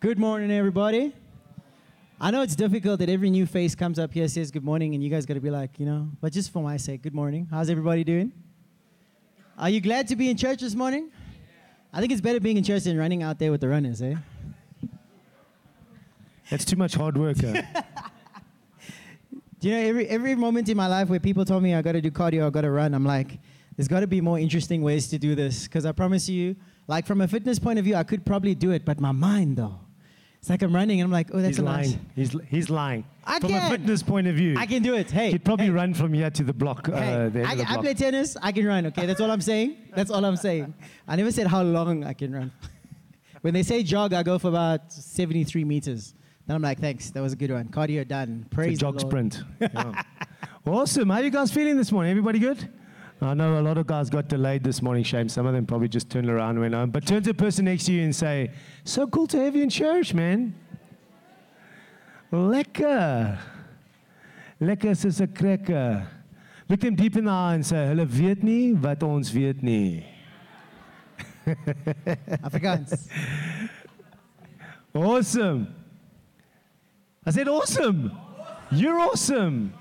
Good morning, everybody. I know it's difficult that every new face comes up here, says good morning, and you guys got to be like, you know, but just for my sake, good morning. How's everybody doing? Are you glad to be in church this morning? I think it's better being in church than running out there with the runners, eh? That's too much hard work. eh? Do you know, every, every moment in my life where people told me I got to do cardio, I got to run, I'm like, there's got to be more interesting ways to do this. Because I promise you, like from a fitness point of view, I could probably do it, but my mind, though, it's like I'm running and I'm like, oh, that's he's a lying. He's, he's lying. I from can. a fitness point of view, I can do it. Hey, he'd probably hey, run from here to the block. hey, uh, the I, the I block. play tennis. I can run. Okay, that's all I'm saying. That's all I'm saying. I never said how long I can run. when they say jog, I go for about 73 meters. Then I'm like, thanks. That was a good one. Cardio done. Praise It's a jog sprint. Yeah. awesome. How are you guys feeling this morning? Everybody good? I know a lot of guys got delayed this morning, shame. Some of them probably just turned around and went home. But turn to the person next to you and say, So cool to have you in church, man. Lekker. Lekker soos 'n cracker. Look them deep in the eye and say, Hulle weet nie wat ons weet nie. Afrikaans. Awesome. I said, awesome. You're awesome.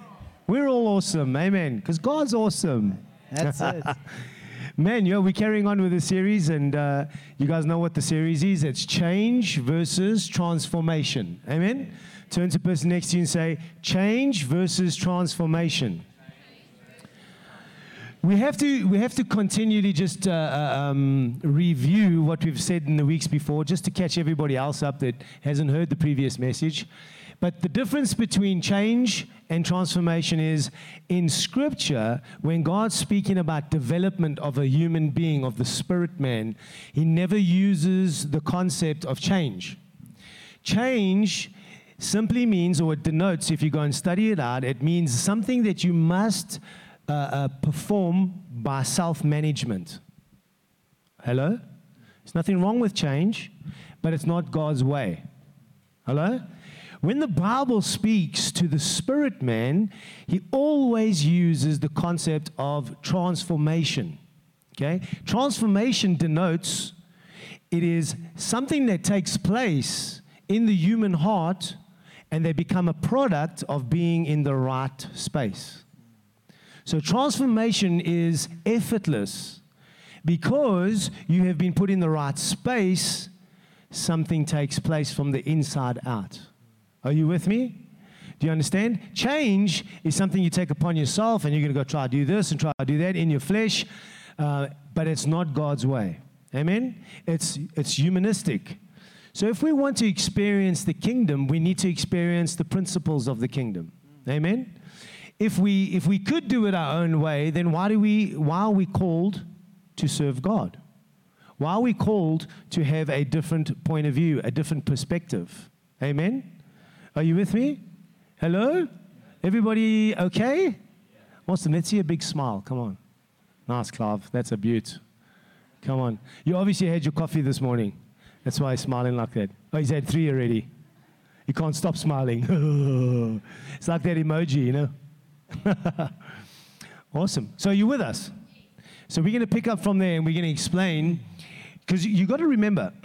We're all awesome. Amen. Because God's awesome. That's it. Man, yeah, we're carrying on with the series, and uh, you guys know what the series is. It's change versus transformation. Amen. Turn to the person next to you and say, change versus transformation. We have to we have to continually just uh, uh, um, review what we've said in the weeks before, just to catch everybody else up that hasn't heard the previous message. But the difference between change and transformation is in Scripture, when God's speaking about development of a human being, of the spirit man, He never uses the concept of change. Change simply means, or it denotes, if you go and study it out, it means something that you must uh, uh, perform by self management. Hello? There's nothing wrong with change, but it's not God's way. Hello? When the Bible speaks to the spirit man, he always uses the concept of transformation. Okay? Transformation denotes it is something that takes place in the human heart and they become a product of being in the right space. So transformation is effortless because you have been put in the right space, something takes place from the inside out. Are you with me? Do you understand? Change is something you take upon yourself and you're going to go try to do this and try to do that in your flesh, uh, but it's not God's way. Amen? It's, it's humanistic. So if we want to experience the kingdom, we need to experience the principles of the kingdom. Amen? If we, if we could do it our own way, then why, do we, why are we called to serve God? Why are we called to have a different point of view, a different perspective? Amen? Are you with me? Hello? Everybody okay? Awesome. Let's see a big smile. Come on. Nice, Clive. That's a beaut. Come on. You obviously had your coffee this morning. That's why he's smiling like that. Oh, he's had three already. He can't stop smiling. it's like that emoji, you know? awesome. So you're with us. So we're going to pick up from there and we're going to explain because you've got to remember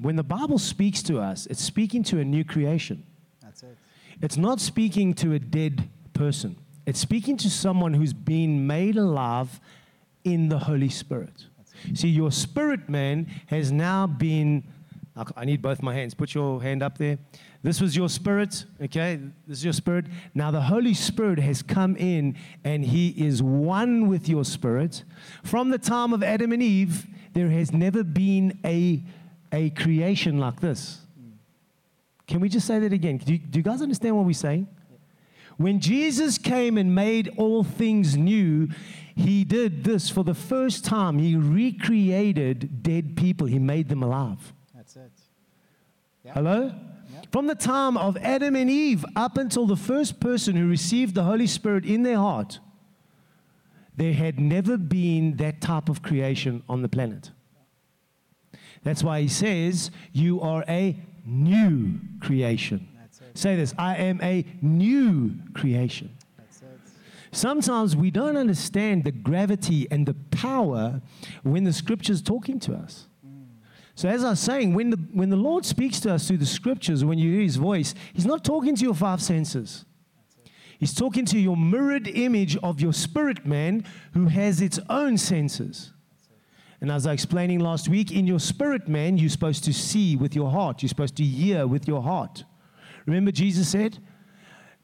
when the Bible speaks to us, it's speaking to a new creation. It's not speaking to a dead person. It's speaking to someone who's been made alive in the Holy Spirit. See, your spirit man has now been. I need both my hands. Put your hand up there. This was your spirit, okay? This is your spirit. Now, the Holy Spirit has come in and He is one with your spirit. From the time of Adam and Eve, there has never been a, a creation like this. Can we just say that again? Do you, do you guys understand what we're saying? When Jesus came and made all things new, he did this for the first time. He recreated dead people, he made them alive. That's it. Hello? From the time of Adam and Eve up until the first person who received the Holy Spirit in their heart, there had never been that type of creation on the planet. That's why he says, You are a new creation. Say this I am a new creation. Sometimes we don't understand the gravity and the power when the scripture's talking to us. So, as I was saying, when the, when the Lord speaks to us through the scriptures, when you hear his voice, he's not talking to your five senses. He's talking to your mirrored image of your spirit man who has its own senses. And as I explaining last week, in your spirit man, you're supposed to see with your heart, you're supposed to hear with your heart. Remember, Jesus said,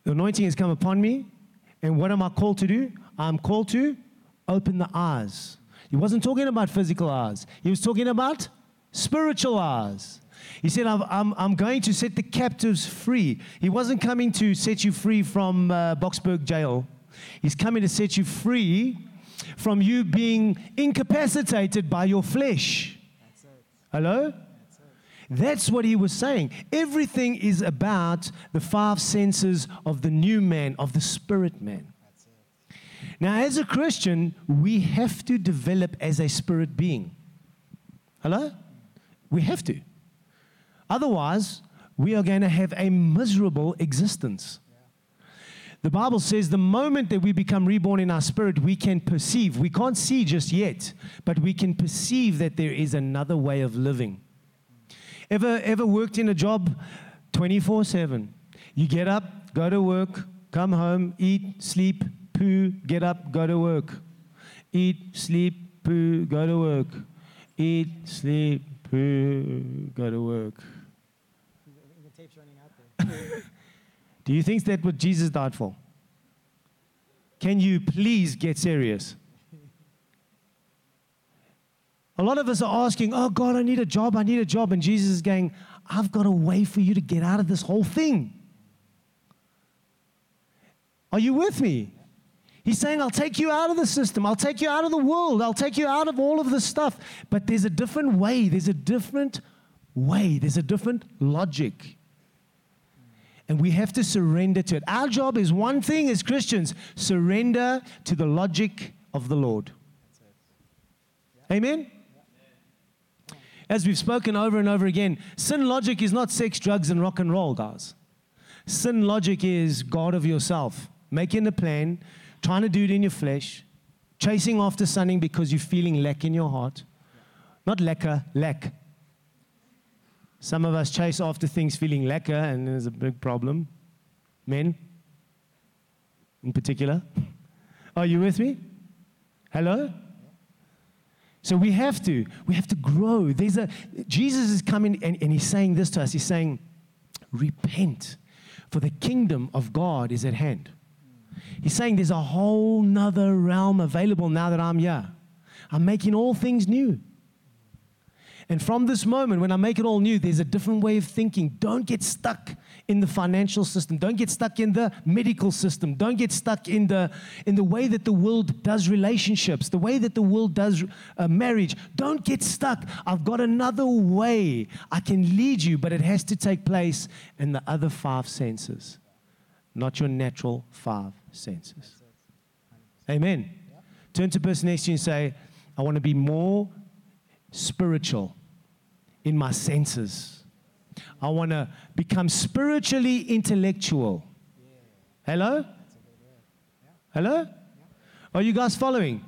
The anointing has come upon me, and what am I called to do? I'm called to open the eyes. He wasn't talking about physical eyes, he was talking about spiritual eyes. He said, I'm, I'm, I'm going to set the captives free. He wasn't coming to set you free from uh, Boksburg jail. He's coming to set you free from you being incapacitated by your flesh. Hello? That's what he was saying. Everything is about the five senses of the new man, of the spirit man. Now, as a Christian, we have to develop as a spirit being. Hello? We have to. Otherwise, we are going to have a miserable existence. The Bible says the moment that we become reborn in our spirit, we can perceive. We can't see just yet, but we can perceive that there is another way of living. Ever, ever worked in a job 24 7? You get up, go to work, come home, eat, sleep, poo, get up, go to work. Eat, sleep, poo, go to work. Eat, sleep, poo, go to work. Do you think that's what Jesus died for? Can you please get serious? A lot of us are asking, Oh God, I need a job, I need a job. And Jesus is going, I've got a way for you to get out of this whole thing. Are you with me? He's saying, I'll take you out of the system. I'll take you out of the world. I'll take you out of all of this stuff. But there's a different way. There's a different way. There's a different logic. And we have to surrender to it. Our job is one thing as Christians surrender to the logic of the Lord. Amen? As we've spoken over and over again, sin logic is not sex, drugs, and rock and roll, guys. Sin logic is God of yourself, making a plan, trying to do it in your flesh, chasing after something because you're feeling lack in your heart. Not lekker, lack. Some of us chase after things feeling lekker, and there's a big problem. Men, in particular. Are you with me? Hello? So we have to, we have to grow. There's a Jesus is coming and, and he's saying this to us. He's saying, repent, for the kingdom of God is at hand. He's saying there's a whole nother realm available now that I'm here. I'm making all things new. And from this moment, when I make it all new, there's a different way of thinking. Don't get stuck in the financial system. Don't get stuck in the medical system. Don't get stuck in the, in the way that the world does relationships, the way that the world does uh, marriage. Don't get stuck. I've got another way I can lead you, but it has to take place in the other five senses, not your natural five senses. Amen. Turn to person next to you and say, I want to be more spiritual in my senses. I want to become spiritually intellectual. Hello? Hello? Are you guys following?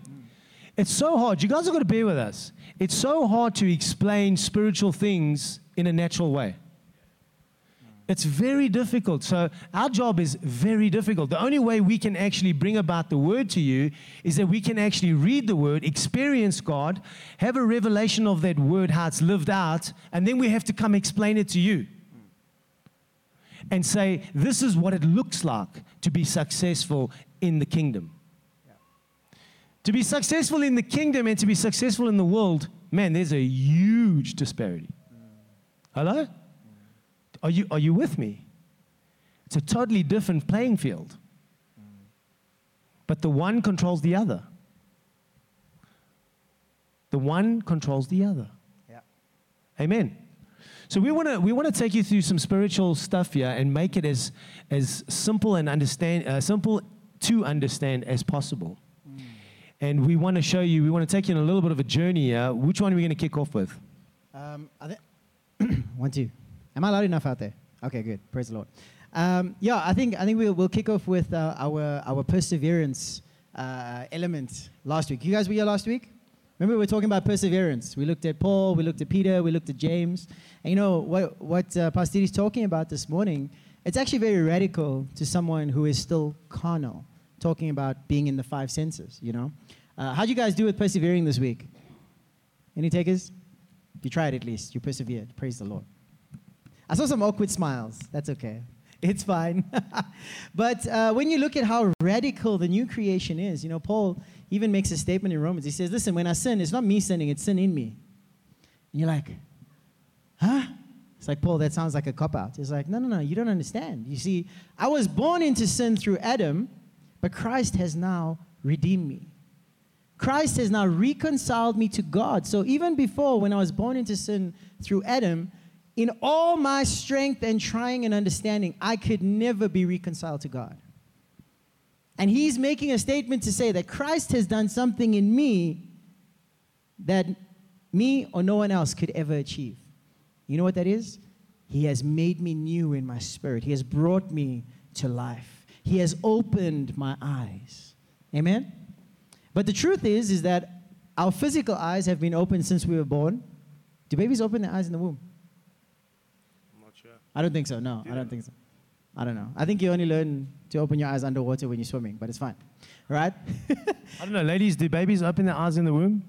It's so hard. You guys are going to bear with us. It's so hard to explain spiritual things in a natural way. It's very difficult. So, our job is very difficult. The only way we can actually bring about the word to you is that we can actually read the word, experience God, have a revelation of that word, how it's lived out, and then we have to come explain it to you and say, This is what it looks like to be successful in the kingdom. To be successful in the kingdom and to be successful in the world, man, there's a huge disparity. Mm. Hello? Are you, are you with me? It's a totally different playing field. But the one controls the other. The one controls the other. Yeah. Amen. So we want to we want to take you through some spiritual stuff here and make it as as simple and understand uh, simple to understand as possible. And we want to show you. We want to take you on a little bit of a journey here. Which one are we going to kick off with? Um, I thi- one, two. Am I loud enough out there? Okay, good. Praise the Lord. Um, yeah, I think I think we'll, we'll kick off with uh, our our perseverance uh, element last week. You guys were here last week. Remember, we were talking about perseverance. We looked at Paul, we looked at Peter, we looked at James. And you know, what, what uh, Pastor is talking about this morning, it's actually very radical to someone who is still carnal, talking about being in the five senses, you know. Uh, how'd you guys do with persevering this week? Any takers? You tried at least. You persevered. Praise the Lord. I saw some awkward smiles. That's okay. It's fine. but uh, when you look at how radical the new creation is, you know, Paul even makes a statement in Romans. He says, Listen, when I sin, it's not me sinning, it's sin in me. And you're like, Huh? It's like, Paul, that sounds like a cop out. He's like, No, no, no, you don't understand. You see, I was born into sin through Adam, but Christ has now redeemed me. Christ has now reconciled me to God. So even before, when I was born into sin through Adam, in all my strength and trying and understanding, I could never be reconciled to God. And he's making a statement to say that Christ has done something in me that me or no one else could ever achieve. You know what that is? He has made me new in my spirit. He has brought me to life. He has opened my eyes. Amen? But the truth is, is that our physical eyes have been opened since we were born. Do babies open their eyes in the womb? I don't think so. No, I don't think so. I don't know. I think you only learn to open your eyes underwater when you're swimming, but it's fine. Right? I don't know. Ladies, do babies open their eyes in the womb?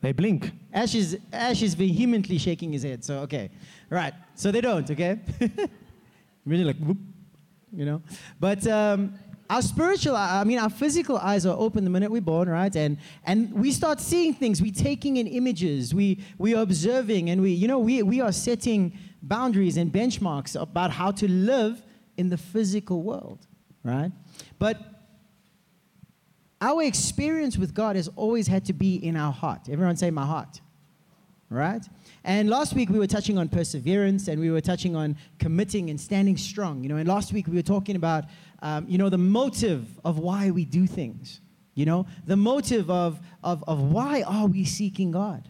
They blink. Ash is, Ash is vehemently shaking his head. So, okay. Right. So they don't, okay? really like, whoop, you know? But um, our spiritual, uh, I mean, our physical eyes are open the minute we're born, right? And and we start seeing things. We're taking in images. We we are observing, and we, you know, we we are setting boundaries and benchmarks about how to live in the physical world, right? But our experience with God has always had to be in our heart. Everyone say my heart. Right? And last week we were touching on perseverance and we were touching on committing and standing strong. You know, and last week we were talking about, um, you know, the motive of why we do things. You know, the motive of, of, of why are we seeking God?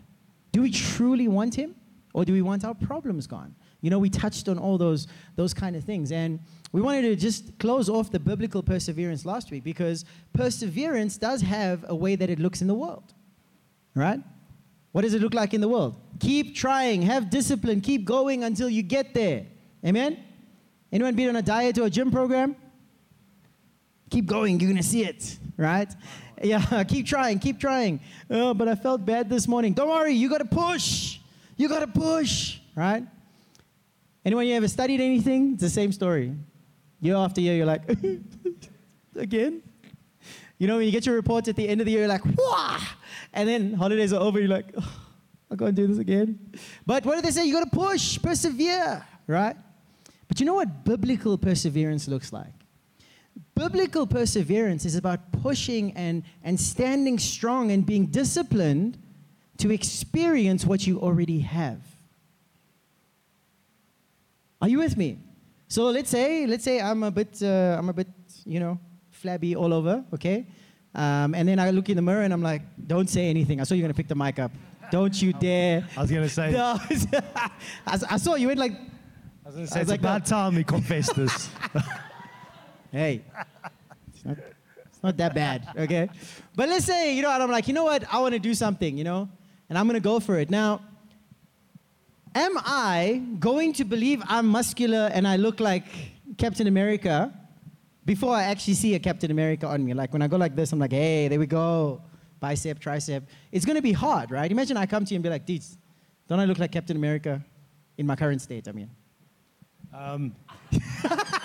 Do we truly want Him or do we want our problems gone? You know, we touched on all those, those kind of things. And we wanted to just close off the biblical perseverance last week because perseverance does have a way that it looks in the world. Right? What does it look like in the world? Keep trying, have discipline, keep going until you get there. Amen? Anyone been on a diet or a gym program? Keep going, you're gonna see it, right? Yeah, keep trying, keep trying. Oh, but I felt bad this morning. Don't worry, you gotta push. You gotta push, right? Anyone you ever studied anything? It's the same story. Year after year, you're like, again? You know, when you get your report at the end of the year, you're like, Wah! And then holidays are over, you're like, oh, I can't do this again. But what do they say? You got to push, persevere, right? But you know what biblical perseverance looks like? Biblical perseverance is about pushing and, and standing strong and being disciplined to experience what you already have. Are you with me? So let's say, let's say I'm a bit, uh, I'm a bit, you know, flabby all over, okay? Um, and then I look in the mirror and I'm like, don't say anything. I saw you gonna pick the mic up. Don't you dare. I was gonna say. No. I, I saw you went like. I was gonna say, it's like about time we confess this. hey, it's not, it's not that bad, okay? But let's say, you know, I'm like, you know what? I wanna do something, you know? And I'm gonna go for it. Now, am I going to believe I'm muscular and I look like Captain America before I actually see a Captain America on me? Like when I go like this, I'm like, hey, there we go. Bicep, tricep. It's going to be hard, right? Imagine I come to you and be like, dude, don't I look like Captain America in my current state? I mean. Um.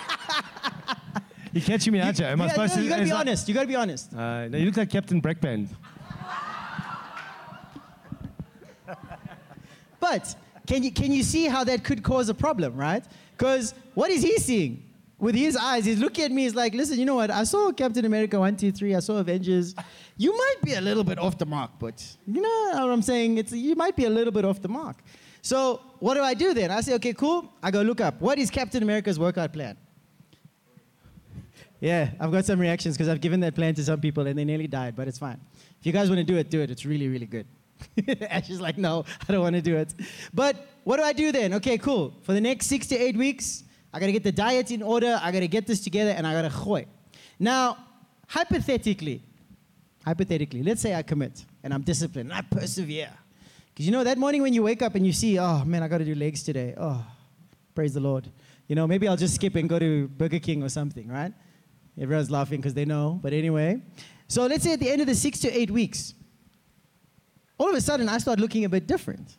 You're catching me out, Am I supposed no, to? You gotta be honest. You gotta be honest. Uh, no, you look like Captain Breckband. but can you, can you see how that could cause a problem, right? Because what is he seeing? With his eyes, he's looking at me, he's like, listen, you know what? I saw Captain America 1, 2, 3, I saw Avengers. You might be a little bit off the mark, but you know what I'm saying? It's, you might be a little bit off the mark. So what do I do then? I say, okay, cool. I go look up. What is Captain America's workout plan? Yeah, I've got some reactions because I've given that plan to some people and they nearly died, but it's fine. If you guys want to do it, do it. It's really, really good. Ash is like, no, I don't want to do it. But what do I do then? Okay, cool. For the next six to eight weeks, I got to get the diet in order. I got to get this together and I got to goy. Now, hypothetically, hypothetically, let's say I commit and I'm disciplined and I persevere. Because you know, that morning when you wake up and you see, oh man, I got to do legs today. Oh, praise the Lord. You know, maybe I'll just skip and go to Burger King or something, right? Everyone's laughing because they know. But anyway, so let's say at the end of the six to eight weeks, all of a sudden I start looking a bit different.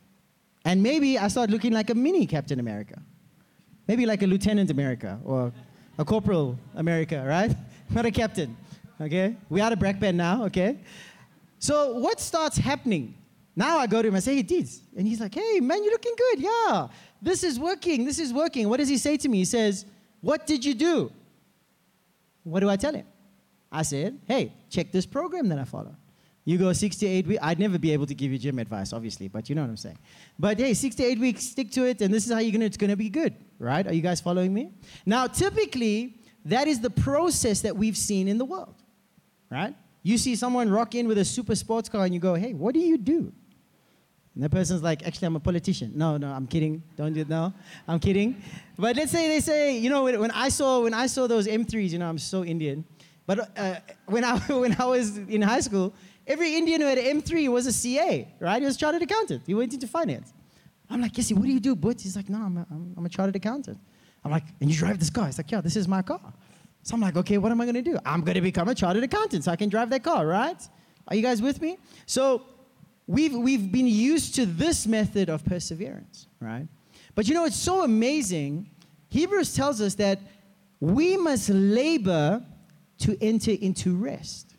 And maybe I start looking like a mini Captain America. Maybe like a Lieutenant America or a Corporal America, right? Not a captain, okay? We are a black band now, okay? So what starts happening? Now I go to him and say, hey, Deeds. And he's like, hey, man, you're looking good. Yeah, this is working. This is working. What does he say to me? He says, what did you do? What do I tell him? I said, hey, check this program that I follow. You go six to eight weeks. I'd never be able to give you gym advice, obviously, but you know what I'm saying. But hey, six to eight weeks, stick to it, and this is how you're gonna. It's gonna be good, right? Are you guys following me? Now, typically, that is the process that we've seen in the world, right? You see someone rock in with a super sports car, and you go, "Hey, what do you do?" And the person's like, "Actually, I'm a politician." No, no, I'm kidding. Don't do it. No, I'm kidding. But let's say they say, you know, when, I saw when I saw those M3s, you know, I'm so Indian. But uh, when I when I was in high school Every Indian who had an M3 was a CA, right? He was chartered accountant. He went into finance. I'm like, Jesse, what do you do, Butch? He's like, no, I'm a, I'm a chartered accountant. I'm like, and you drive this car? He's like, yeah, this is my car. So I'm like, okay, what am I going to do? I'm going to become a chartered accountant so I can drive that car, right? Are you guys with me? So we've, we've been used to this method of perseverance, right? But you know, it's so amazing. Hebrews tells us that we must labor to enter into rest.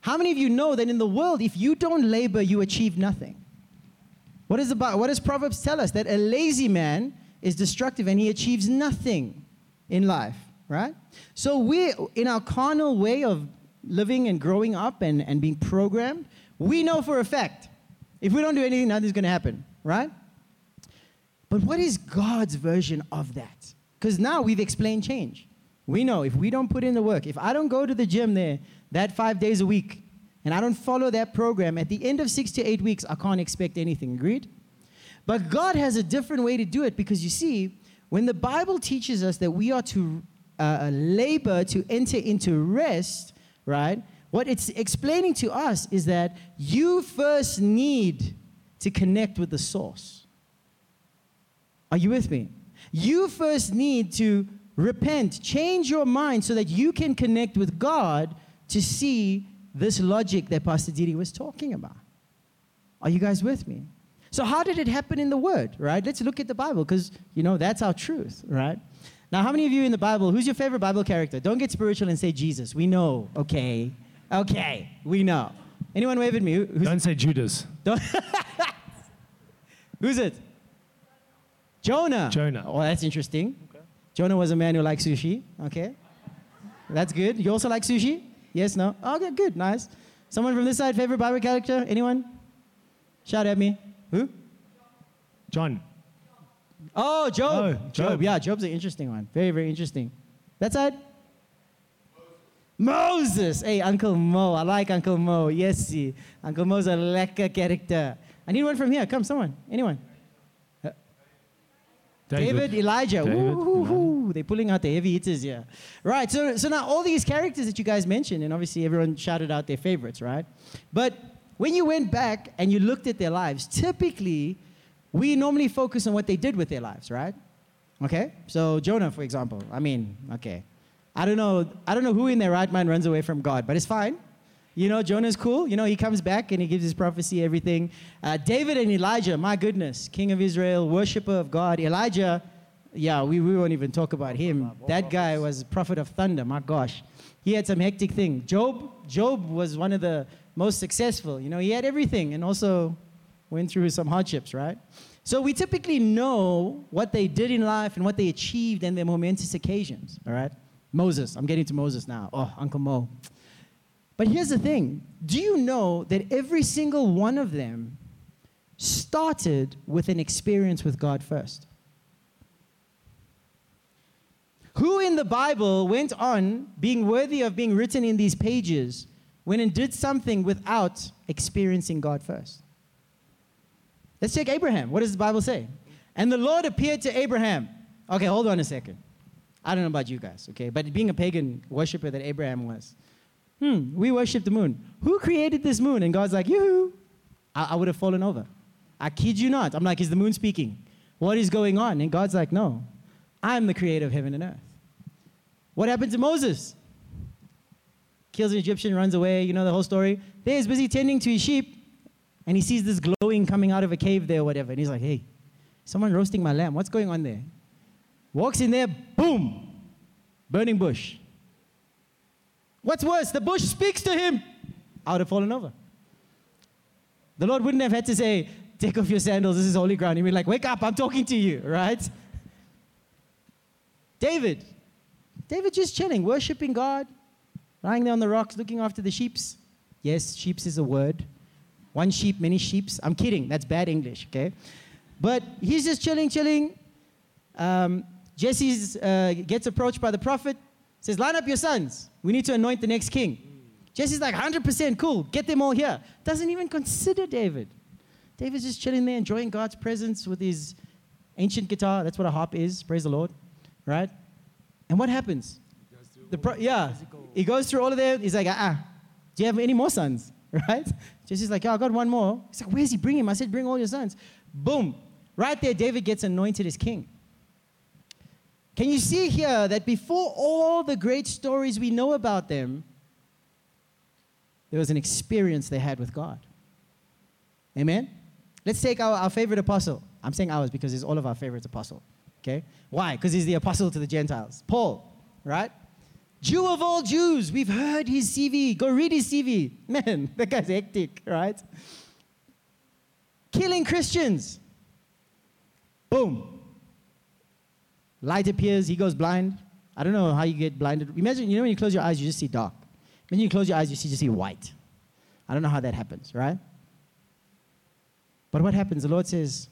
How many of you know that in the world, if you don't labor, you achieve nothing? What, is about, what does Proverbs tell us? That a lazy man is destructive and he achieves nothing in life, right? So we, in our carnal way of living and growing up and, and being programmed, we know for a fact if we don't do anything, nothing's going to happen, right? But what is God's version of that? Because now we've explained change. We know if we don't put in the work, if I don't go to the gym there that five days a week, and I don't follow that program, at the end of six to eight weeks, I can't expect anything. Agreed? But God has a different way to do it because you see, when the Bible teaches us that we are to uh, uh, labor to enter into rest, right? What it's explaining to us is that you first need to connect with the source. Are you with me? You first need to repent, change your mind so that you can connect with God to see this logic that Pastor Didi was talking about. Are you guys with me? So, how did it happen in the Word, right? Let's look at the Bible because, you know, that's our truth, right? Now, how many of you in the Bible, who's your favorite Bible character? Don't get spiritual and say Jesus. We know, okay? Okay, we know. Anyone wave at me? Who's, don't say Judas. Don't who's it? Jonah. Jonah. Oh, that's interesting. Okay. Jonah was a man who liked sushi, okay? That's good. You also like sushi? Yes, no? Okay, good, nice. Someone from this side, favorite Bible character? Anyone? Shout at me. Who? John. Oh, Job. Oh, Job. Job. Yeah, Job's an interesting one. Very, very interesting. That side? Moses. Hey, Uncle Mo. I like Uncle Mo. Yes, see. Uncle Mo's a lekker character. I need one from here. Come, someone. Anyone? David, David Elijah. David, They're pulling out the heavy hitters here. Right, so, so now all these characters that you guys mentioned, and obviously everyone shouted out their favorites, right? But when you went back and you looked at their lives, typically we normally focus on what they did with their lives, right? Okay? So Jonah, for example, I mean, okay. I don't know, I don't know who in their right mind runs away from God, but it's fine. You know, Jonah's cool. You know, he comes back and he gives his prophecy, everything. Uh, David and Elijah, my goodness, king of Israel, worshiper of God. Elijah, yeah, we, we won't even talk about him. That guy was prophet of thunder, my gosh. He had some hectic thing. Job, Job was one of the most successful. You know, he had everything and also went through some hardships, right? So we typically know what they did in life and what they achieved and their momentous occasions, all right? Moses, I'm getting to Moses now. Oh, Uncle Mo. But here's the thing do you know that every single one of them started with an experience with God first? Who in the Bible went on being worthy of being written in these pages went and did something without experiencing God first? Let's take Abraham. What does the Bible say? And the Lord appeared to Abraham. Okay, hold on a second. I don't know about you guys, okay? But being a pagan worshiper that Abraham was, Hmm, we worship the moon. Who created this moon? And God's like, yoo I, I would have fallen over. I kid you not. I'm like, is the moon speaking? What is going on? And God's like, no, I'm the creator of heaven and earth. What happened to Moses? Kills an Egyptian, runs away. You know the whole story. There he's busy tending to his sheep, and he sees this glowing coming out of a cave there or whatever. And he's like, hey, someone roasting my lamb. What's going on there? Walks in there, boom, burning bush. What's worse, the bush speaks to him. I would have fallen over. The Lord wouldn't have had to say, Take off your sandals, this is holy ground. He'd be like, Wake up, I'm talking to you, right? David. David just chilling, worshiping God, lying there on the rocks, looking after the sheeps. Yes, sheeps is a word. One sheep, many sheeps. I'm kidding, that's bad English, okay? But he's just chilling, chilling. Um, Jesse uh, gets approached by the prophet, says, Line up your sons. We need to anoint the next king. Jesse's like, 100% cool. Get them all here. Doesn't even consider David. David's just chilling there, enjoying God's presence with his ancient guitar. That's what a harp is. Praise the Lord. Right? And what happens? Pro- yeah. He goes through all of that. He's like, ah, uh-uh. do you have any more sons? Right? Jesse's like, yeah, I got one more. He's like, where's he bringing him? I said, bring all your sons. Boom. Right there, David gets anointed as king. Can you see here that before all the great stories we know about them, there was an experience they had with God? Amen? Let's take our, our favorite apostle. I'm saying ours because he's all of our favorite apostle. Okay? Why? Because he's the apostle to the Gentiles. Paul, right? Jew of all Jews. We've heard his CV. Go read his CV. Man, that guy's hectic, right? Killing Christians. Boom. Light appears, he goes blind. I don't know how you get blinded. Imagine, you know, when you close your eyes, you just see dark. When you close your eyes, you see, just see white. I don't know how that happens, right? But what happens? The Lord says,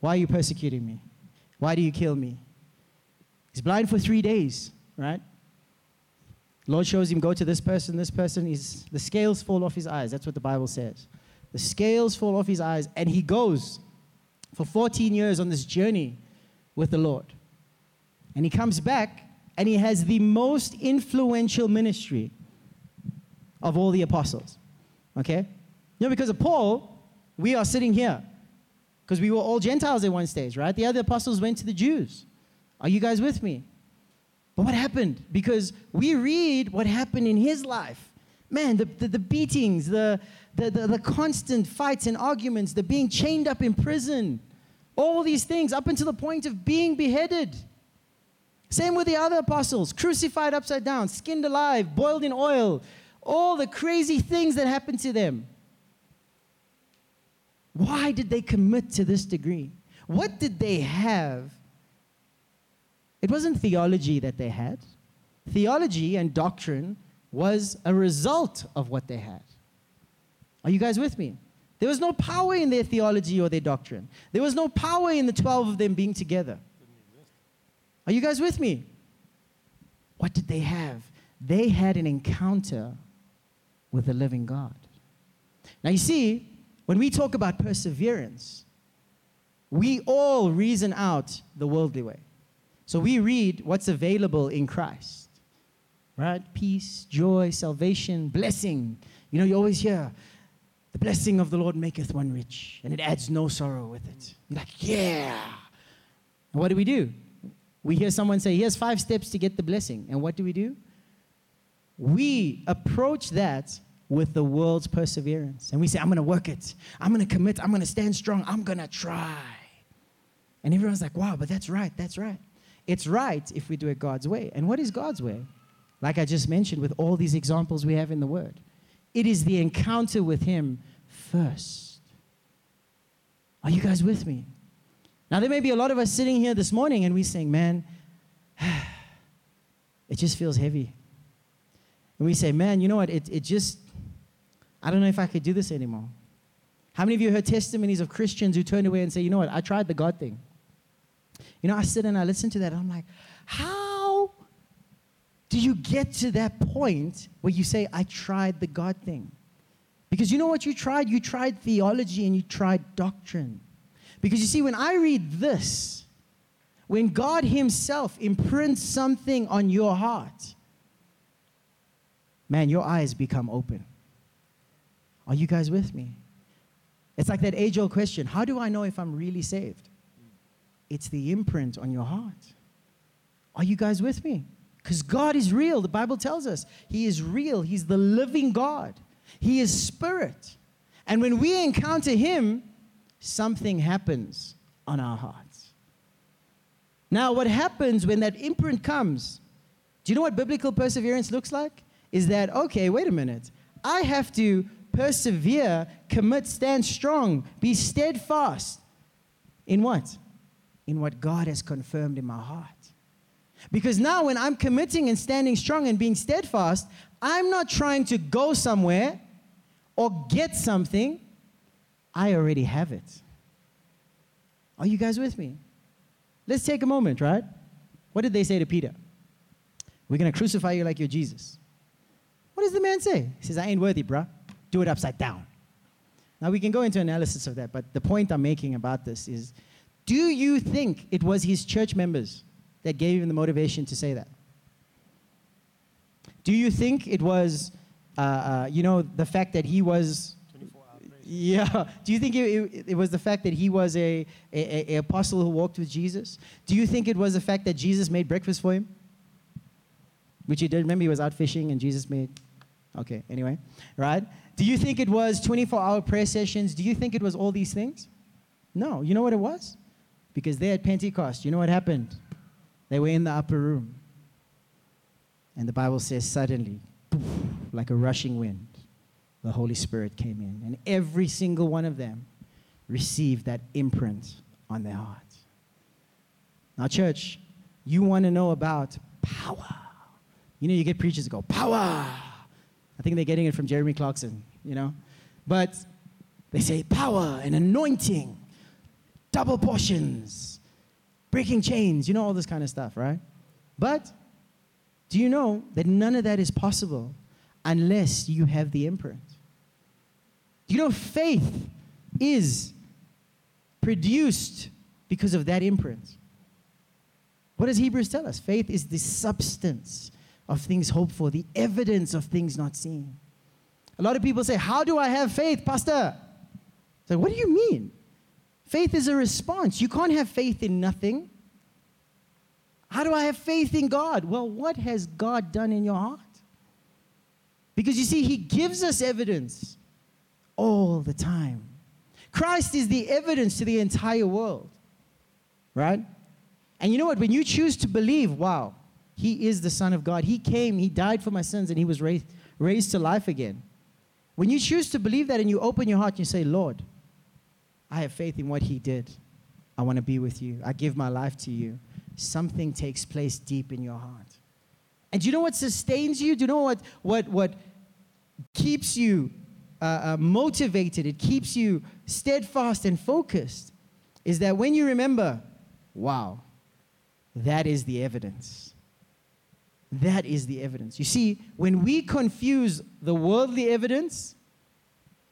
Why are you persecuting me? Why do you kill me? He's blind for three days, right? Lord shows him, go to this person, this person. He's, the scales fall off his eyes. That's what the Bible says. The scales fall off his eyes, and he goes for 14 years on this journey with the Lord. And he comes back and he has the most influential ministry of all the apostles. Okay? You know, because of Paul, we are sitting here. Because we were all Gentiles at one stage, right? The other apostles went to the Jews. Are you guys with me? But what happened? Because we read what happened in his life. Man, the, the, the beatings, the, the, the, the constant fights and arguments, the being chained up in prison, all these things up until the point of being beheaded. Same with the other apostles crucified upside down, skinned alive, boiled in oil, all the crazy things that happened to them. Why did they commit to this degree? What did they have? It wasn't theology that they had. Theology and doctrine was a result of what they had. Are you guys with me? There was no power in their theology or their doctrine. There was no power in the 12 of them being together. Are you guys with me? What did they have? They had an encounter with the living God. Now, you see, when we talk about perseverance, we all reason out the worldly way. So we read what's available in Christ, right? Peace, joy, salvation, blessing. You know, you always hear, the blessing of the Lord maketh one rich, and it adds no sorrow with it. You're like, yeah. And what do we do? We hear someone say, here's five steps to get the blessing. And what do we do? We approach that with the world's perseverance. And we say, I'm going to work it. I'm going to commit. I'm going to stand strong. I'm going to try. And everyone's like, wow, but that's right. That's right. It's right if we do it God's way. And what is God's way? Like I just mentioned with all these examples we have in the Word, it is the encounter with Him first. Are you guys with me? Now, there may be a lot of us sitting here this morning and we're saying, man, it just feels heavy. And we say, man, you know what? It, it just, I don't know if I could do this anymore. How many of you heard testimonies of Christians who turned away and say, you know what? I tried the God thing. You know, I sit and I listen to that and I'm like, how do you get to that point where you say, I tried the God thing? Because you know what you tried? You tried theology and you tried doctrine. Because you see, when I read this, when God Himself imprints something on your heart, man, your eyes become open. Are you guys with me? It's like that age old question how do I know if I'm really saved? It's the imprint on your heart. Are you guys with me? Because God is real. The Bible tells us He is real. He's the living God, He is spirit. And when we encounter Him, something happens on our hearts. Now, what happens when that imprint comes? Do you know what biblical perseverance looks like? Is that, okay, wait a minute. I have to persevere, commit, stand strong, be steadfast. In what? In what God has confirmed in my heart. Because now, when I'm committing and standing strong and being steadfast, I'm not trying to go somewhere or get something. I already have it. Are you guys with me? Let's take a moment, right? What did they say to Peter? We're going to crucify you like you're Jesus. What does the man say? He says, I ain't worthy, bruh. Do it upside down. Now, we can go into analysis of that, but the point I'm making about this is do you think it was his church members that gave him the motivation to say that? Do you think it was, uh, uh, you know, the fact that he was yeah. Do you think it, it, it, was the fact that he was a, a, a, apostle who walked with Jesus? Do you think it was the fact that Jesus made breakfast for him? Which he did. Remember, he was out fishing and Jesus made. Okay, anyway, right? Do you think it was 24 hour prayer sessions? Do you think it was all these things? No. You know what it was? Because they at Pentecost, you know what happened? They were in the upper room. And the Bible says, suddenly, poof, like a rushing wind, the Holy Spirit came in. And every single one of them received that imprint on their hearts. Now, church, you want to know about power. You know, you get preachers go, power. I think they're getting it from Jeremy Clarkson, you know? But they say power and anointing, double portions breaking chains, you know, all this kind of stuff, right? But do you know that none of that is possible unless you have the imprint? You know faith is produced because of that imprint? What does Hebrews tell us? Faith is the substance of things hoped for, the evidence of things not seen. A lot of people say, How do I have faith, Pastor? So, what do you mean? Faith is a response. You can't have faith in nothing. How do I have faith in God? Well, what has God done in your heart? Because you see, He gives us evidence all the time. Christ is the evidence to the entire world, right? And you know what? When you choose to believe, wow, He is the Son of God, He came, He died for my sins, and He was raised, raised to life again. When you choose to believe that and you open your heart and you say, Lord, I have faith in what He did. I want to be with you. I give my life to you. Something takes place deep in your heart. And do you know what sustains you? Do you know what, what, what keeps you uh, uh, motivated? It keeps you steadfast and focused. Is that when you remember, wow, that is the evidence. That is the evidence. You see, when we confuse the worldly evidence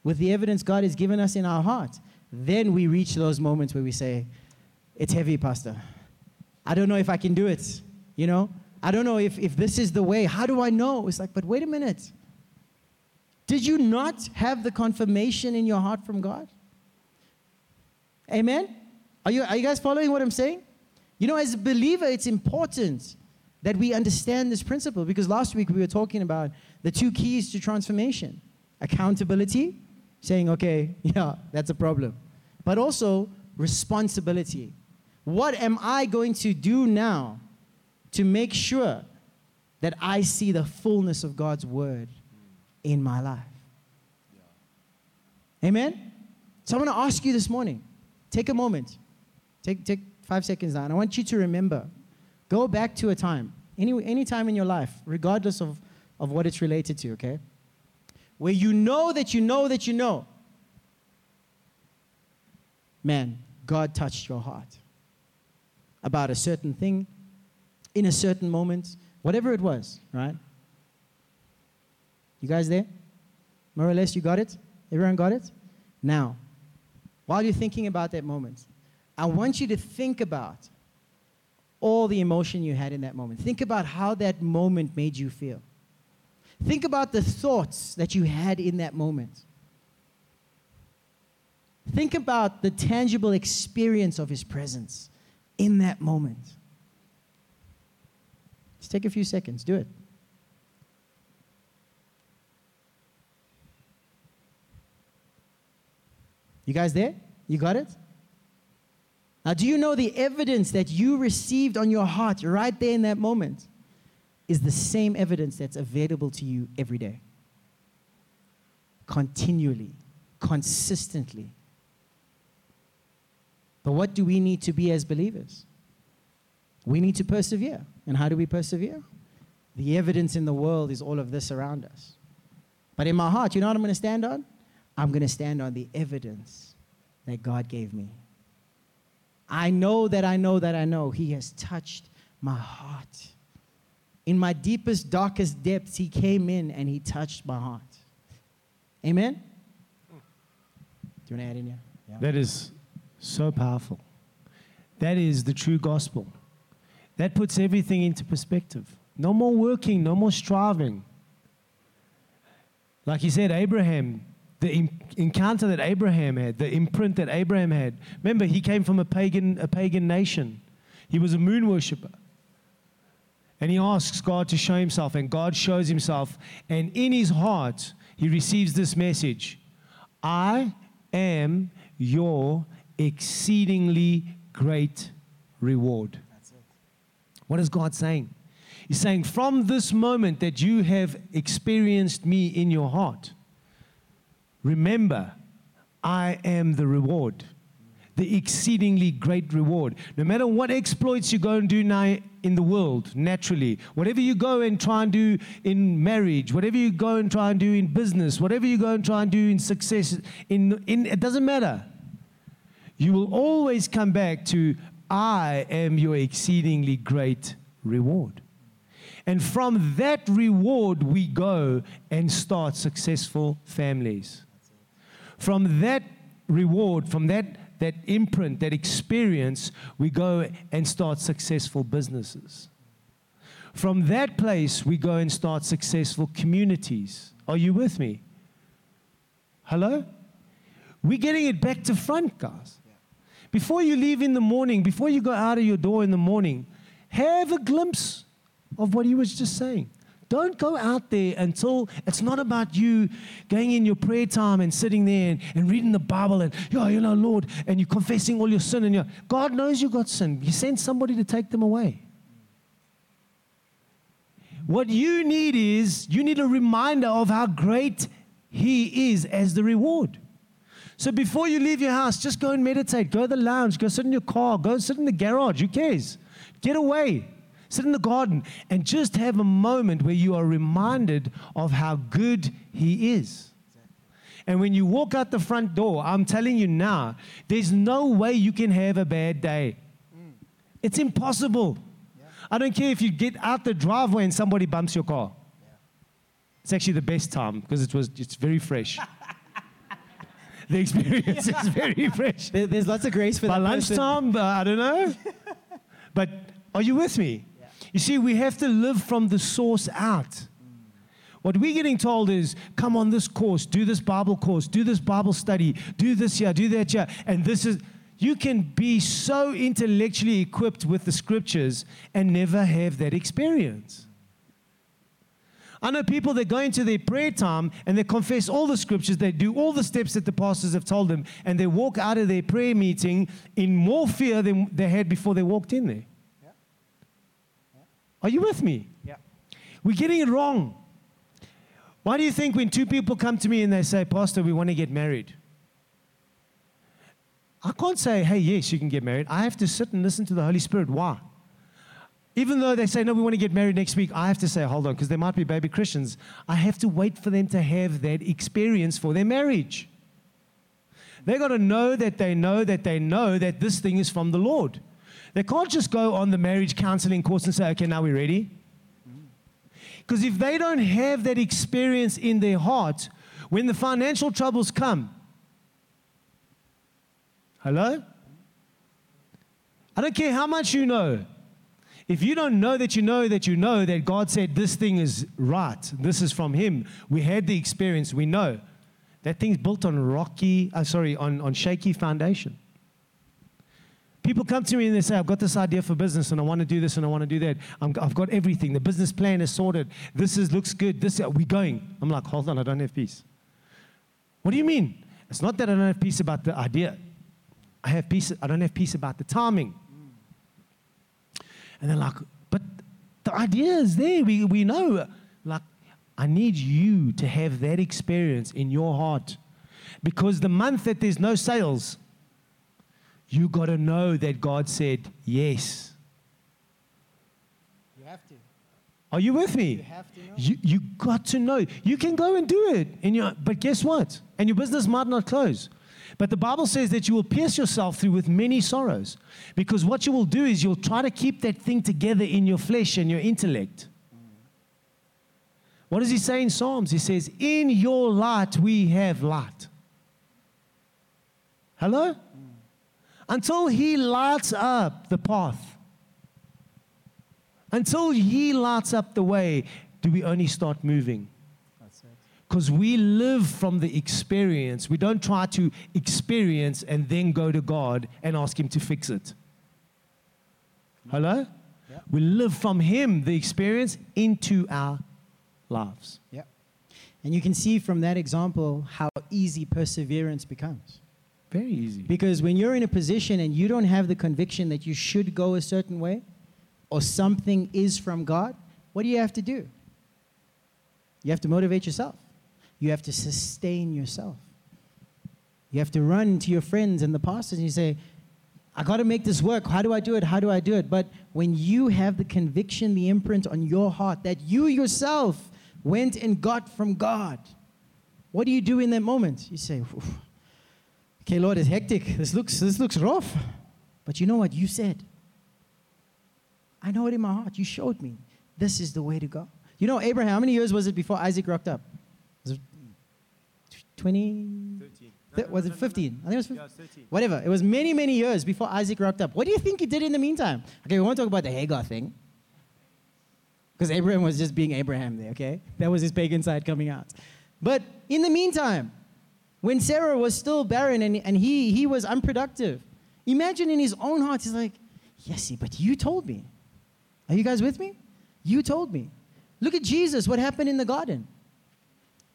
with the evidence God has given us in our heart, then we reach those moments where we say, It's heavy, Pastor. I don't know if I can do it. You know? I don't know if, if this is the way. How do I know? It's like, but wait a minute. Did you not have the confirmation in your heart from God? Amen? Are you, are you guys following what I'm saying? You know, as a believer, it's important that we understand this principle because last week we were talking about the two keys to transformation accountability, saying, okay, yeah, that's a problem but also responsibility. What am I going to do now to make sure that I see the fullness of God's word in my life? Amen? So I'm going to ask you this morning take a moment, take, take five seconds now, and I want you to remember go back to a time, any, any time in your life, regardless of, of what it's related to, okay? Where you know that you know that you know man, God touched your heart about a certain thing in a certain moment, whatever it was, right? You guys there? More or less, you got it? Everyone got it? Now, while you're thinking about that moment, I want you to think about all the emotion you had in that moment. Think about how that moment made you feel. Think about the thoughts that you had in that moment. Think about the tangible experience of His presence in that moment. Just take a few seconds, do it. You guys there? You got it? Now, do you know the evidence that you received on your heart right there in that moment is the same evidence that's available to you every day? Continually, consistently. But what do we need to be as believers? We need to persevere. And how do we persevere? The evidence in the world is all of this around us. But in my heart, you know what I'm going to stand on? I'm going to stand on the evidence that God gave me. I know that I know that I know He has touched my heart. In my deepest, darkest depths, He came in and He touched my heart. Amen? Do you want to add in here? Yeah. That is so powerful. That is the true gospel. That puts everything into perspective. No more working, no more striving. Like he said, Abraham, the encounter that Abraham had, the imprint that Abraham had. Remember, he came from a pagan, a pagan nation. He was a moon worshiper. And he asks God to show himself, and God shows himself. And in his heart, he receives this message I am your exceedingly great reward. What is God saying? He's saying, from this moment that you have experienced me in your heart, remember, I am the reward, the exceedingly great reward. No matter what exploits you go and do now in the world, naturally, whatever you go and try and do in marriage, whatever you go and try and do in business, whatever you go and try and do in success, in, in, it doesn't matter you will always come back to, I am your exceedingly great reward. And from that reward, we go and start successful families. From that reward, from that, that imprint, that experience, we go and start successful businesses. From that place, we go and start successful communities. Are you with me? Hello? We're getting it back to front, guys. Before you leave in the morning, before you go out of your door in the morning, have a glimpse of what he was just saying. Don't go out there until it's not about you going in your prayer time and sitting there and, and reading the Bible and, yeah, you know, Lord, and you're confessing all your sin. And you God knows you got sin. He sent somebody to take them away. What you need is you need a reminder of how great He is as the reward. So before you leave your house, just go and meditate. Go to the lounge. Go sit in your car. Go sit in the garage. Who cares? Get away. Sit in the garden and just have a moment where you are reminded of how good He is. And when you walk out the front door, I'm telling you now, there's no way you can have a bad day. It's impossible. I don't care if you get out the driveway and somebody bumps your car. It's actually the best time because it was it's very fresh. the experience is very fresh. There, there's lots of grace for By that lunchtime, uh, I don't know. but are you with me? You see, we have to live from the source out. What we're getting told is come on this course, do this Bible course, do this Bible study, do this here, do that here. And this is, you can be so intellectually equipped with the scriptures and never have that experience. I know people that go into their prayer time and they confess all the scriptures, they do all the steps that the pastors have told them, and they walk out of their prayer meeting in more fear than they had before they walked in there. Are you with me? Yeah. We're getting it wrong. Why do you think when two people come to me and they say, Pastor, we want to get married? I can't say, hey, yes, you can get married. I have to sit and listen to the Holy Spirit. Why? Even though they say, no, we want to get married next week, I have to say, hold on, because there might be baby Christians. I have to wait for them to have that experience for their marriage. They got to know that they know that they know that this thing is from the Lord. They can't just go on the marriage counseling course and say, okay, now we're ready. Because if they don't have that experience in their heart, when the financial troubles come, hello? I don't care how much you know. If you don't know that you know that you know that God said this thing is right, this is from Him, we had the experience, we know. That thing's built on rocky, uh, sorry, on, on shaky foundation. People come to me and they say, I've got this idea for business and I want to do this and I want to do that. i have got everything. The business plan is sorted. This is, looks good. This, we're we going? I'm like, hold on, I don't have peace. What do you mean? It's not that I don't have peace about the idea. I have peace, I don't have peace about the timing. And they're like, but the idea is there. We, we know. Like, I need you to have that experience in your heart. Because the month that there's no sales, you got to know that God said yes. You have to. Are you with me? You have to know. You, you got to know. You can go and do it. In your, but guess what? And your business might not close. But the Bible says that you will pierce yourself through with many sorrows. Because what you will do is you'll try to keep that thing together in your flesh and your intellect. What does he say in Psalms? He says, In your light we have light. Hello? Mm. Until he lights up the path. Until he lights up the way, do we only start moving. Because we live from the experience. We don't try to experience and then go to God and ask Him to fix it. Hello? Yeah. We live from Him, the experience, into our lives. Yeah. And you can see from that example how easy perseverance becomes. Very easy. Because when you're in a position and you don't have the conviction that you should go a certain way or something is from God, what do you have to do? You have to motivate yourself. You have to sustain yourself. You have to run to your friends and the pastors and you say, I got to make this work. How do I do it? How do I do it? But when you have the conviction, the imprint on your heart that you yourself went and got from God, what do you do in that moment? You say, Okay, Lord, it's hectic. This looks, this looks rough. But you know what? You said, I know it in my heart. You showed me. This is the way to go. You know, Abraham, how many years was it before Isaac rocked up? 20? 13. Th- was it 15? I think it was 15. Yeah, 13. Whatever. It was many, many years before Isaac rocked up. What do you think he did in the meantime? Okay, we won't talk about the Hagar thing. Because Abraham was just being Abraham there, okay? That was his pagan side coming out. But in the meantime, when Sarah was still barren and, and he, he was unproductive, imagine in his own heart, he's like, Yes, but you told me. Are you guys with me? You told me. Look at Jesus, what happened in the garden.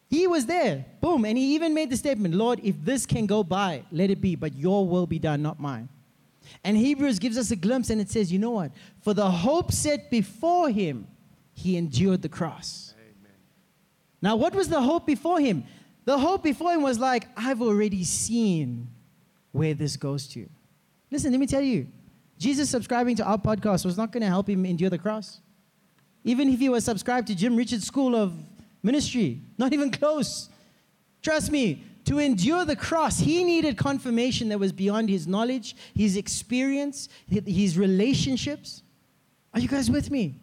He was there. Boom. And he even made the statement Lord, if this can go by, let it be, but your will be done, not mine. And Hebrews gives us a glimpse and it says, you know what? For the hope set before him, he endured the cross. Amen. Now, what was the hope before him? The hope before him was like, I've already seen where this goes to. Listen, let me tell you, Jesus subscribing to our podcast was not going to help him endure the cross. Even if he was subscribed to Jim Richards' school of ministry, not even close. Trust me, to endure the cross, he needed confirmation that was beyond his knowledge, his experience, his relationships. Are you guys with me?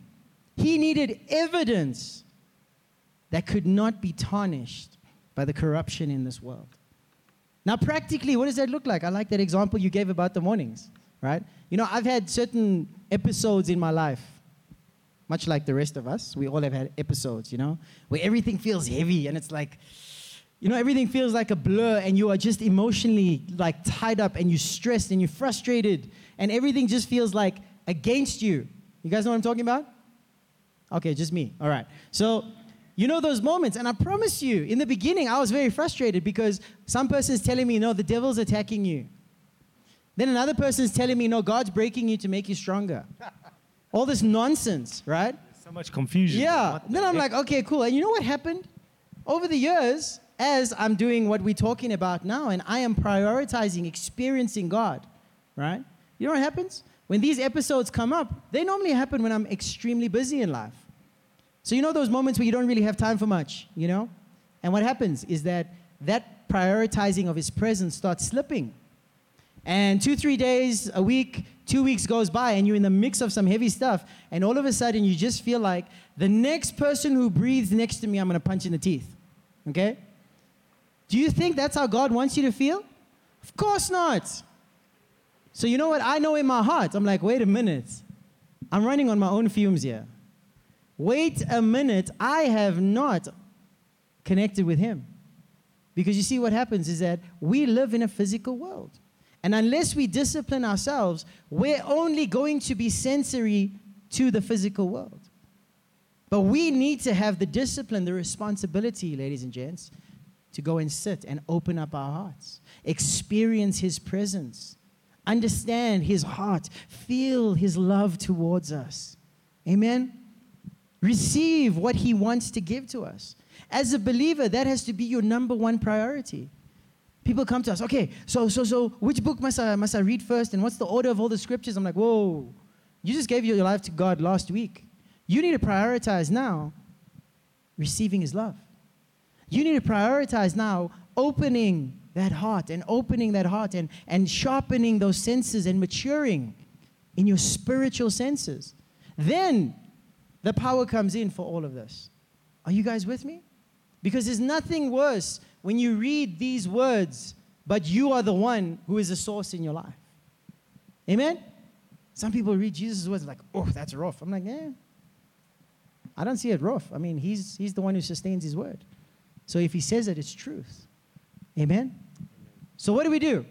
He needed evidence that could not be tarnished by the corruption in this world. Now, practically, what does that look like? I like that example you gave about the mornings, right? You know, I've had certain episodes in my life much like the rest of us. We all have had episodes, you know, where everything feels heavy and it's like, you know, everything feels like a blur and you are just emotionally like tied up and you're stressed and you're frustrated and everything just feels like against you. You guys know what I'm talking about? Okay, just me. All right. So, you know those moments, and I promise you, in the beginning, I was very frustrated because some person is telling me, no, the devil's attacking you. Then another person is telling me, no, God's breaking you to make you stronger. all this nonsense, right? so much confusion. Yeah. Then I'm like, okay, cool. And you know what happened? Over the years, as I'm doing what we're talking about now, and I am prioritizing experiencing God, right? You know what happens? When these episodes come up, they normally happen when I'm extremely busy in life. So, you know those moments where you don't really have time for much, you know? And what happens is that that prioritizing of His presence starts slipping. And two, three days, a week, two weeks goes by, and you're in the mix of some heavy stuff, and all of a sudden you just feel like the next person who breathes next to me, I'm gonna punch in the teeth. Okay? Do you think that's how God wants you to feel? Of course not. So, you know what? I know in my heart, I'm like, wait a minute. I'm running on my own fumes here. Wait a minute, I have not connected with Him. Because you see, what happens is that we live in a physical world. And unless we discipline ourselves, we're only going to be sensory to the physical world. But we need to have the discipline, the responsibility, ladies and gents, to go and sit and open up our hearts, experience His presence, understand His heart, feel His love towards us. Amen? Receive what He wants to give to us. As a believer, that has to be your number one priority. People come to us, okay, so, so, so, which book must I, must I read first? And what's the order of all the scriptures? I'm like, whoa, you just gave your life to God last week. You need to prioritize now receiving His love. You need to prioritize now opening that heart and opening that heart and, and sharpening those senses and maturing in your spiritual senses. Then the power comes in for all of this. Are you guys with me? Because there's nothing worse when you read these words, but you are the one who is the source in your life. Amen? Some people read Jesus' words like, oh, that's rough. I'm like, yeah. I don't see it rough. I mean, he's, he's the one who sustains his word. So if he says it, it's truth. Amen? So what do we do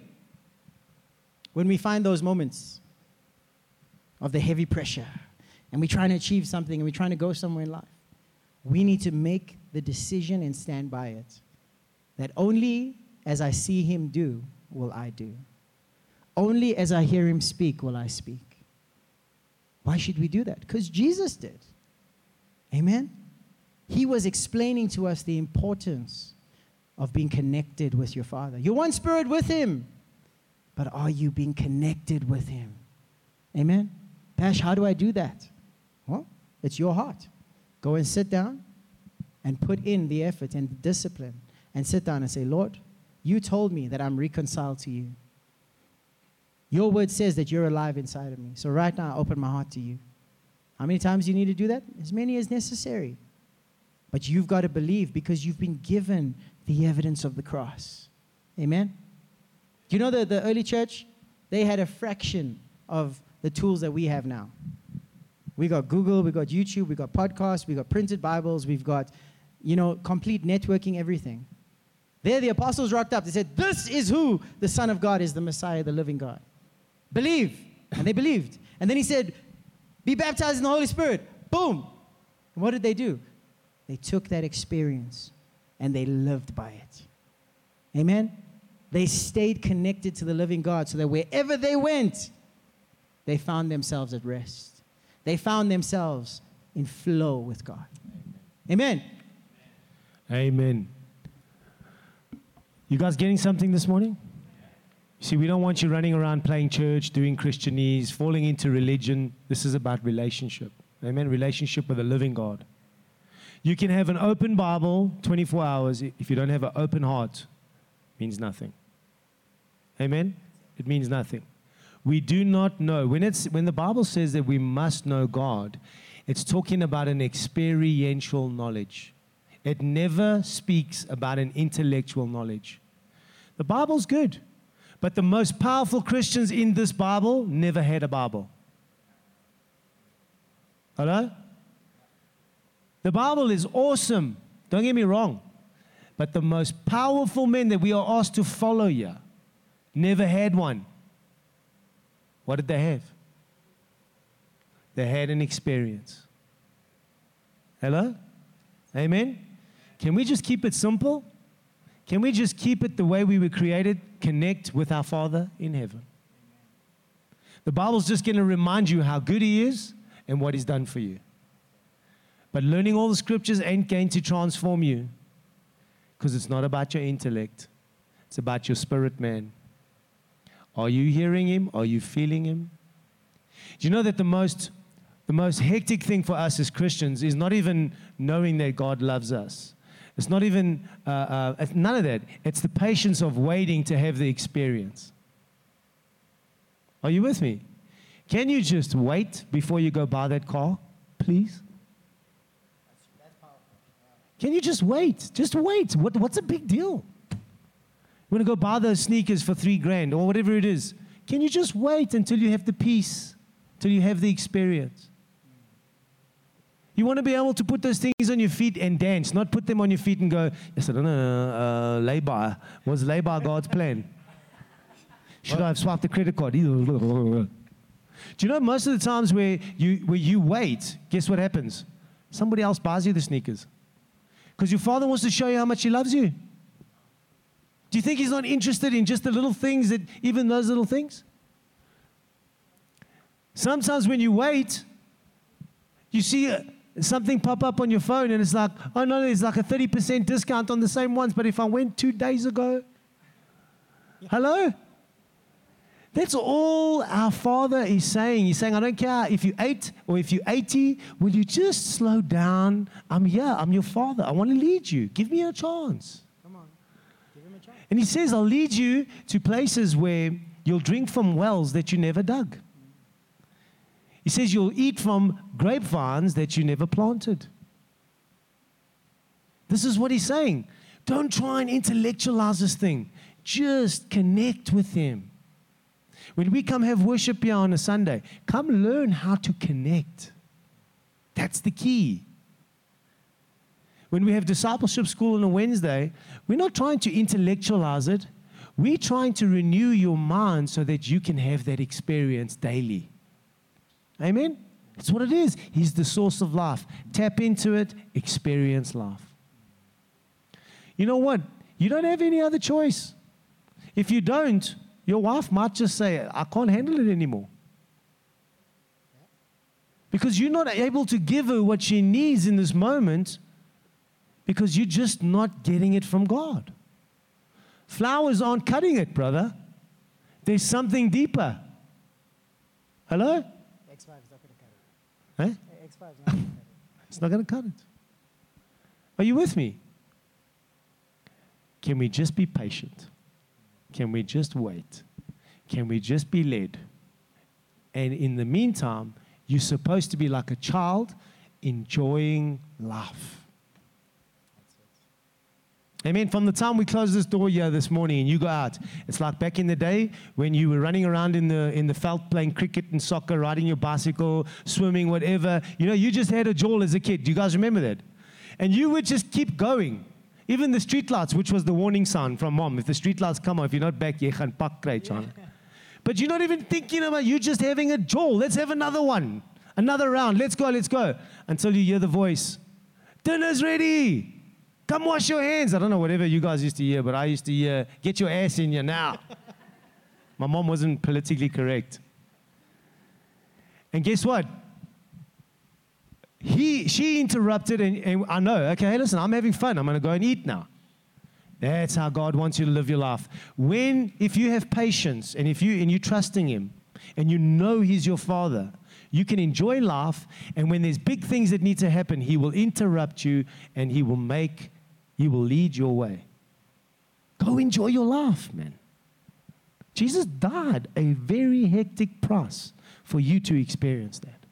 when we find those moments of the heavy pressure and we're trying to achieve something and we're trying to go somewhere in life? We need to make the decision and stand by it that only as I see him do will I do. Only as I hear him speak will I speak. Why should we do that? Because Jesus did. Amen? He was explaining to us the importance of being connected with your Father. You're one spirit with Him, but are you being connected with Him? Amen? Pash, how do I do that? Well, it's your heart. Go and sit down and put in the effort and the discipline and sit down and say, Lord, you told me that I'm reconciled to you. Your word says that you're alive inside of me. So right now, I open my heart to you. How many times you need to do that? As many as necessary. But you've got to believe because you've been given the evidence of the cross. Amen? Do you know that the early church, they had a fraction of the tools that we have now. We got Google, we got YouTube, we got podcasts, we got printed Bibles, we've got, you know, complete networking, everything. There, the apostles rocked up. They said, This is who the Son of God is, the Messiah, the living God. Believe. And they believed. And then he said, Be baptized in the Holy Spirit. Boom. And what did they do? They took that experience and they lived by it. Amen? They stayed connected to the living God so that wherever they went, they found themselves at rest. They found themselves in flow with God. Amen. Amen. You guys getting something this morning? See, we don't want you running around playing church, doing Christianese, falling into religion. This is about relationship. Amen. Relationship with the living God. You can have an open Bible 24 hours. If you don't have an open heart, means nothing. Amen? It means nothing. We do not know. When, it's, when the Bible says that we must know God, it's talking about an experiential knowledge. It never speaks about an intellectual knowledge. The Bible's good, but the most powerful Christians in this Bible never had a Bible. Hello? The Bible is awesome. Don't get me wrong. But the most powerful men that we are asked to follow here never had one. What did they have? They had an experience. Hello? Amen? Can we just keep it simple? Can we just keep it the way we were created? Connect with our Father in heaven. The Bible's just going to remind you how good He is and what He's done for you. But learning all the scriptures ain't going to transform you because it's not about your intellect, it's about your spirit, man. Are you hearing him? Are you feeling him? Do you know that the most, the most hectic thing for us as Christians is not even knowing that God loves us? It's not even, uh, uh, none of that. It's the patience of waiting to have the experience. Are you with me? Can you just wait before you go buy that car, please? Can you just wait? Just wait. What, what's a big deal? Want to go buy those sneakers for three grand or whatever it is. Can you just wait until you have the peace till you have the experience. You want to be able to put those things on your feet and dance, not put them on your feet and go, yes, I don't know, uh, by. Was by God's plan? Should I have swiped the credit card? Do you know most of the times where you, where you wait, guess what happens? Somebody else buys you the sneakers. Because your father wants to show you how much he loves you. Do you think he's not interested in just the little things that, even those little things? Sometimes when you wait, you see uh, something pop up on your phone and it's like, oh no, there's like a 30% discount on the same ones, but if I went two days ago, hello? That's all our Father is saying. He's saying, I don't care if you ate or if you're 80, will you just slow down? I'm here. I'm your Father. I want to lead you. Give me a chance. Come on. Give him a chance. And He says, I'll lead you to places where you'll drink from wells that you never dug. He says, you'll eat from grapevines that you never planted. This is what He's saying. Don't try and intellectualize this thing, just connect with Him. When we come have worship here on a Sunday, come learn how to connect. That's the key. When we have discipleship school on a Wednesday, we're not trying to intellectualize it. We're trying to renew your mind so that you can have that experience daily. Amen? That's what it is. He's the source of life. Tap into it, experience life. You know what? You don't have any other choice. If you don't, your wife might just say, I can't handle it anymore. Because you're not able to give her what she needs in this moment because you're just not getting it from God. Flowers aren't cutting it, brother. There's something deeper. Hello? X5 is not going to cut it. Eh? X5 is not going to cut it. It's not going to cut it. Are you with me? Can we just be patient? Can we just wait? Can we just be led? And in the meantime, you're supposed to be like a child enjoying life. Amen. From the time we closed this door here this morning and you go out, it's like back in the day when you were running around in the in the veld playing cricket and soccer, riding your bicycle, swimming, whatever. You know, you just had a jaw as a kid. Do you guys remember that? And you would just keep going. Even the street lights, which was the warning sign from mom. If the street lights come on, if you're not back, you can pak John. But you're not even thinking about you just having a jaw. Let's have another one. Another round. Let's go, let's go. Until you hear the voice. Dinner's ready. Come wash your hands. I don't know whatever you guys used to hear, but I used to hear, get your ass in here now. My mom wasn't politically correct. And guess what? He, she interrupted, and, and I know, okay, hey, listen, I'm having fun. I'm going to go and eat now. That's how God wants you to live your life. When, if you have patience and if you and you're trusting Him and you know He's your Father, you can enjoy life. And when there's big things that need to happen, He will interrupt you and He will make, He will lead your way. Go enjoy your life, man. Jesus died a very hectic price for you to experience that.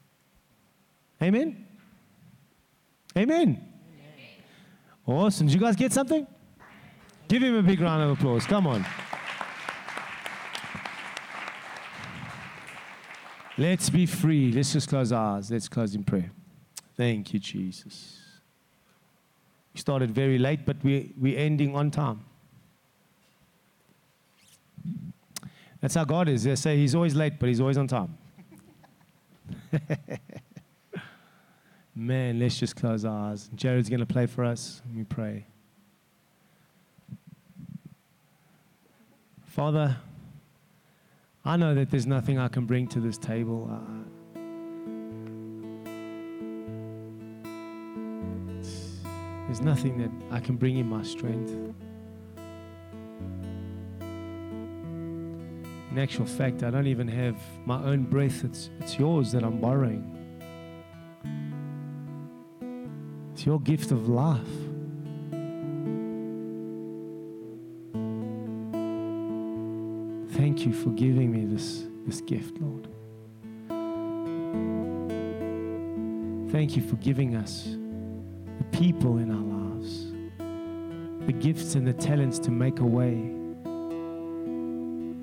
Amen? Amen. Awesome. Did you guys get something? Give him a big round of applause. Come on. Let's be free. Let's just close our eyes. Let's close in prayer. Thank you, Jesus. We started very late, but we, we're ending on time. That's how God is. They say He's always late, but He's always on time. Man, let's just close our eyes. Jared's going to play for us. Let me pray. Father, I know that there's nothing I can bring to this table. Uh, there's nothing that I can bring in my strength. In actual fact, I don't even have my own breath. It's, it's yours that I'm borrowing. It's your gift of life. Thank you for giving me this, this gift, Lord. Thank you for giving us people in our lives, the gifts and the talents to make a way.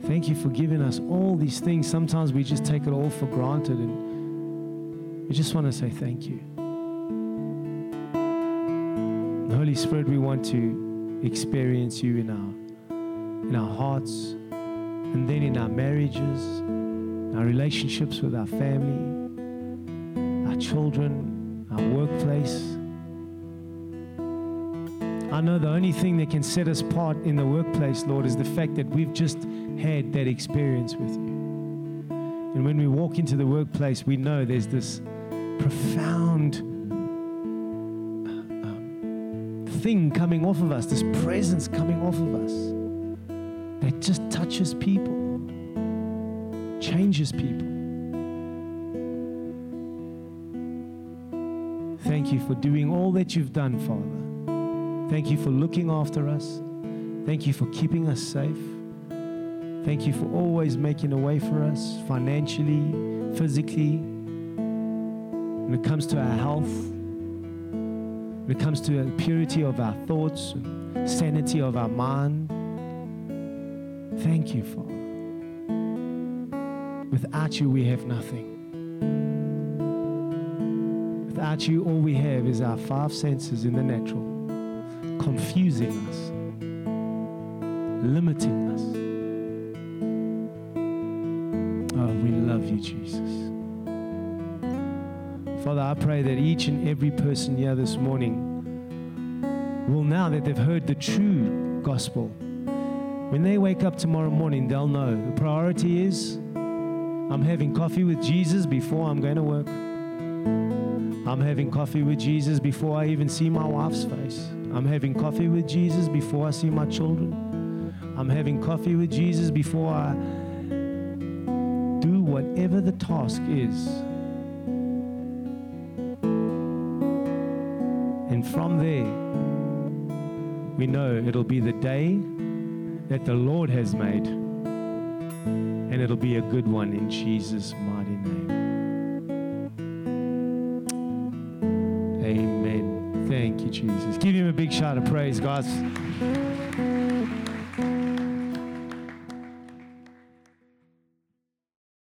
Thank you for giving us all these things. Sometimes we just take it all for granted, and we just want to say thank you. Holy Spirit, we want to experience you in our in our hearts, and then in our marriages, our relationships with our family, our children, our workplace. I know the only thing that can set us apart in the workplace, Lord, is the fact that we've just had that experience with you. And when we walk into the workplace, we know there's this profound um, thing coming off of us, this presence coming off of us that just touches people, changes people. Thank you for doing all that you've done, Father. Thank you for looking after us. Thank you for keeping us safe. Thank you for always making a way for us financially, physically. When it comes to our health, when it comes to the purity of our thoughts, sanity of our mind. Thank you, Father. Without you, we have nothing. Without you, all we have is our five senses in the natural confusing us, limiting us. Oh, we love you, Jesus. Father, I pray that each and every person here this morning will now that they've heard the true gospel, when they wake up tomorrow morning, they'll know the priority is I'm having coffee with Jesus before I'm going to work. I'm having coffee with Jesus before I even see my wife's face. I'm having coffee with Jesus before I see my children. I'm having coffee with Jesus before I do whatever the task is. And from there, we know it'll be the day that the Lord has made. And it'll be a good one in Jesus' mighty name. Amen. Thank you, Jesus. Give a big shout of praise, guys.